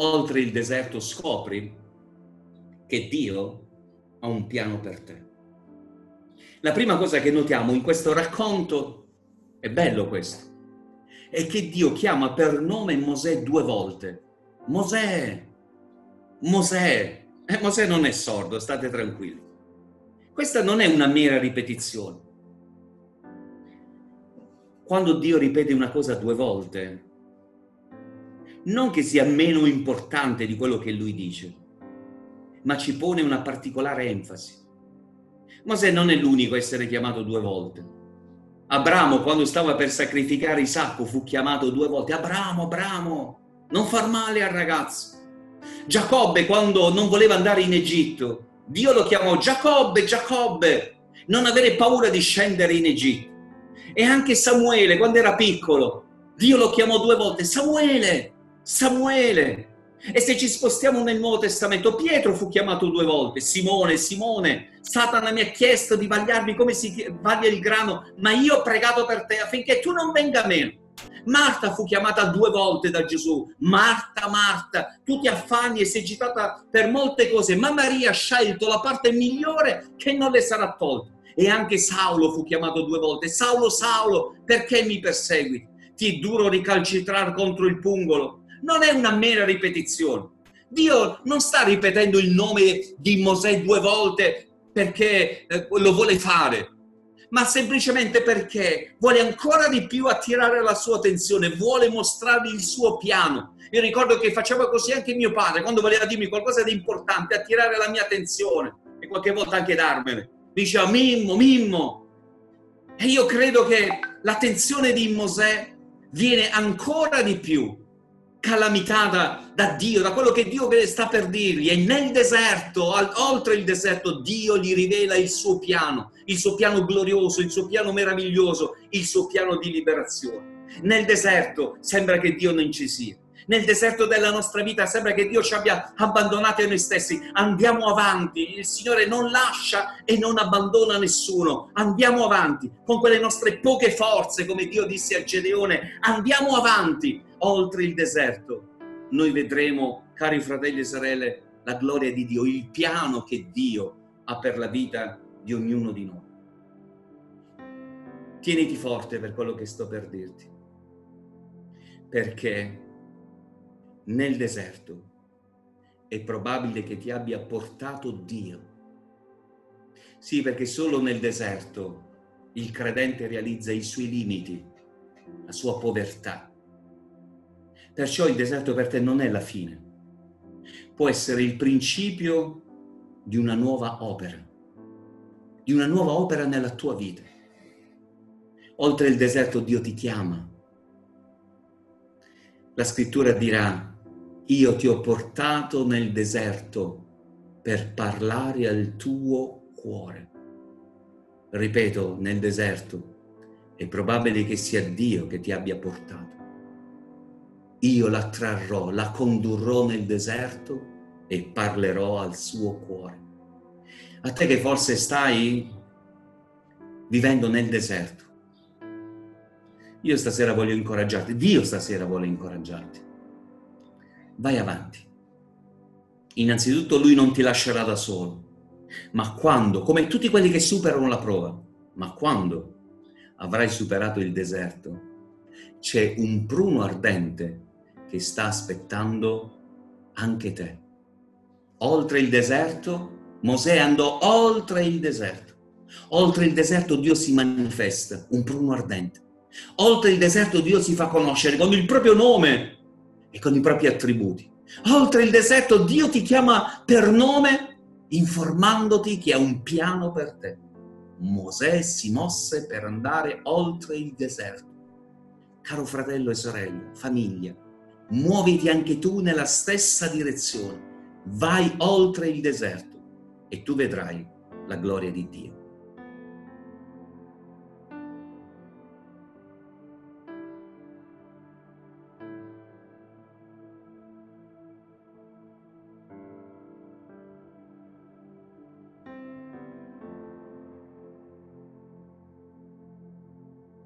oltre il deserto scopri che Dio ha un piano per te. La prima cosa che notiamo in questo racconto, è bello questo, è che Dio chiama per nome Mosè due volte. Mosè, Mosè, eh, Mosè non è sordo, state tranquilli. Questa non è una mera ripetizione. Quando Dio ripete una cosa due volte, non che sia meno importante di quello che lui dice, ma ci pone una particolare enfasi. Mosè non è l'unico a essere chiamato due volte. Abramo, quando stava per sacrificare Isacco, fu chiamato due volte. Abramo, Abramo, non far male al ragazzo. Giacobbe, quando non voleva andare in Egitto, Dio lo chiamò Giacobbe, Giacobbe, non avere paura di scendere in Egitto. E anche Samuele, quando era piccolo, Dio lo chiamò due volte, Samuele, Samuele. E se ci spostiamo nel Nuovo Testamento, Pietro fu chiamato due volte, Simone, Simone, Satana mi ha chiesto di vagliarmi come si vaglia il grano, ma io ho pregato per te affinché tu non venga meno. Marta fu chiamata due volte da Gesù. Marta, Marta, tu ti affanni e sei agitata per molte cose, ma Maria ha scelto la parte migliore che non le sarà tolta. E anche Saulo fu chiamato due volte. Saulo, Saulo, perché mi perseguiti? Ti è duro ricalcitrare contro il pungolo non è una mera ripetizione. Dio non sta ripetendo il nome di Mosè due volte perché eh, lo vuole fare, ma semplicemente perché vuole ancora di più attirare la sua attenzione, vuole mostrargli il suo piano. Io ricordo che faceva così anche mio padre, quando voleva dirmi qualcosa di importante, attirare la mia attenzione e qualche volta anche darmene. Diceva Mimmo, Mimmo. E io credo che l'attenzione di Mosè viene ancora di più calamitata da Dio, da quello che Dio sta per dirgli. E nel deserto, oltre il deserto, Dio gli rivela il suo piano, il suo piano glorioso, il suo piano meraviglioso, il suo piano di liberazione. Nel deserto sembra che Dio non ci sia. Nel deserto della nostra vita sembra che Dio ci abbia abbandonati a noi stessi. Andiamo avanti. Il Signore non lascia e non abbandona nessuno. Andiamo avanti con quelle nostre poche forze, come Dio disse a Gedeone. Andiamo avanti oltre il deserto, noi vedremo, cari fratelli e sorelle, la gloria di Dio, il piano che Dio ha per la vita di ognuno di noi. Tieniti forte per quello che sto per dirti, perché nel deserto è probabile che ti abbia portato Dio. Sì, perché solo nel deserto il credente realizza i suoi limiti, la sua povertà Perciò il deserto per te non è la fine, può essere il principio di una nuova opera, di una nuova opera nella tua vita. Oltre il deserto Dio ti chiama. La scrittura dirà, io ti ho portato nel deserto per parlare al tuo cuore. Ripeto, nel deserto è probabile che sia Dio che ti abbia portato io la trarrò, la condurrò nel deserto e parlerò al suo cuore. A te che forse stai vivendo nel deserto, io stasera voglio incoraggiarti, Dio stasera vuole incoraggiarti. Vai avanti. Innanzitutto Lui non ti lascerà da solo, ma quando, come tutti quelli che superano la prova, ma quando avrai superato il deserto, c'è un pruno ardente che sta aspettando anche te. Oltre il deserto, Mosè andò oltre il deserto. Oltre il deserto Dio si manifesta, un pruno ardente. Oltre il deserto Dio si fa conoscere con il proprio nome e con i propri attributi. Oltre il deserto Dio ti chiama per nome informandoti che ha un piano per te. Mosè si mosse per andare oltre il deserto. Caro fratello e sorella, famiglia, muoviti anche tu nella stessa direzione, vai oltre il deserto e tu vedrai la gloria di Dio.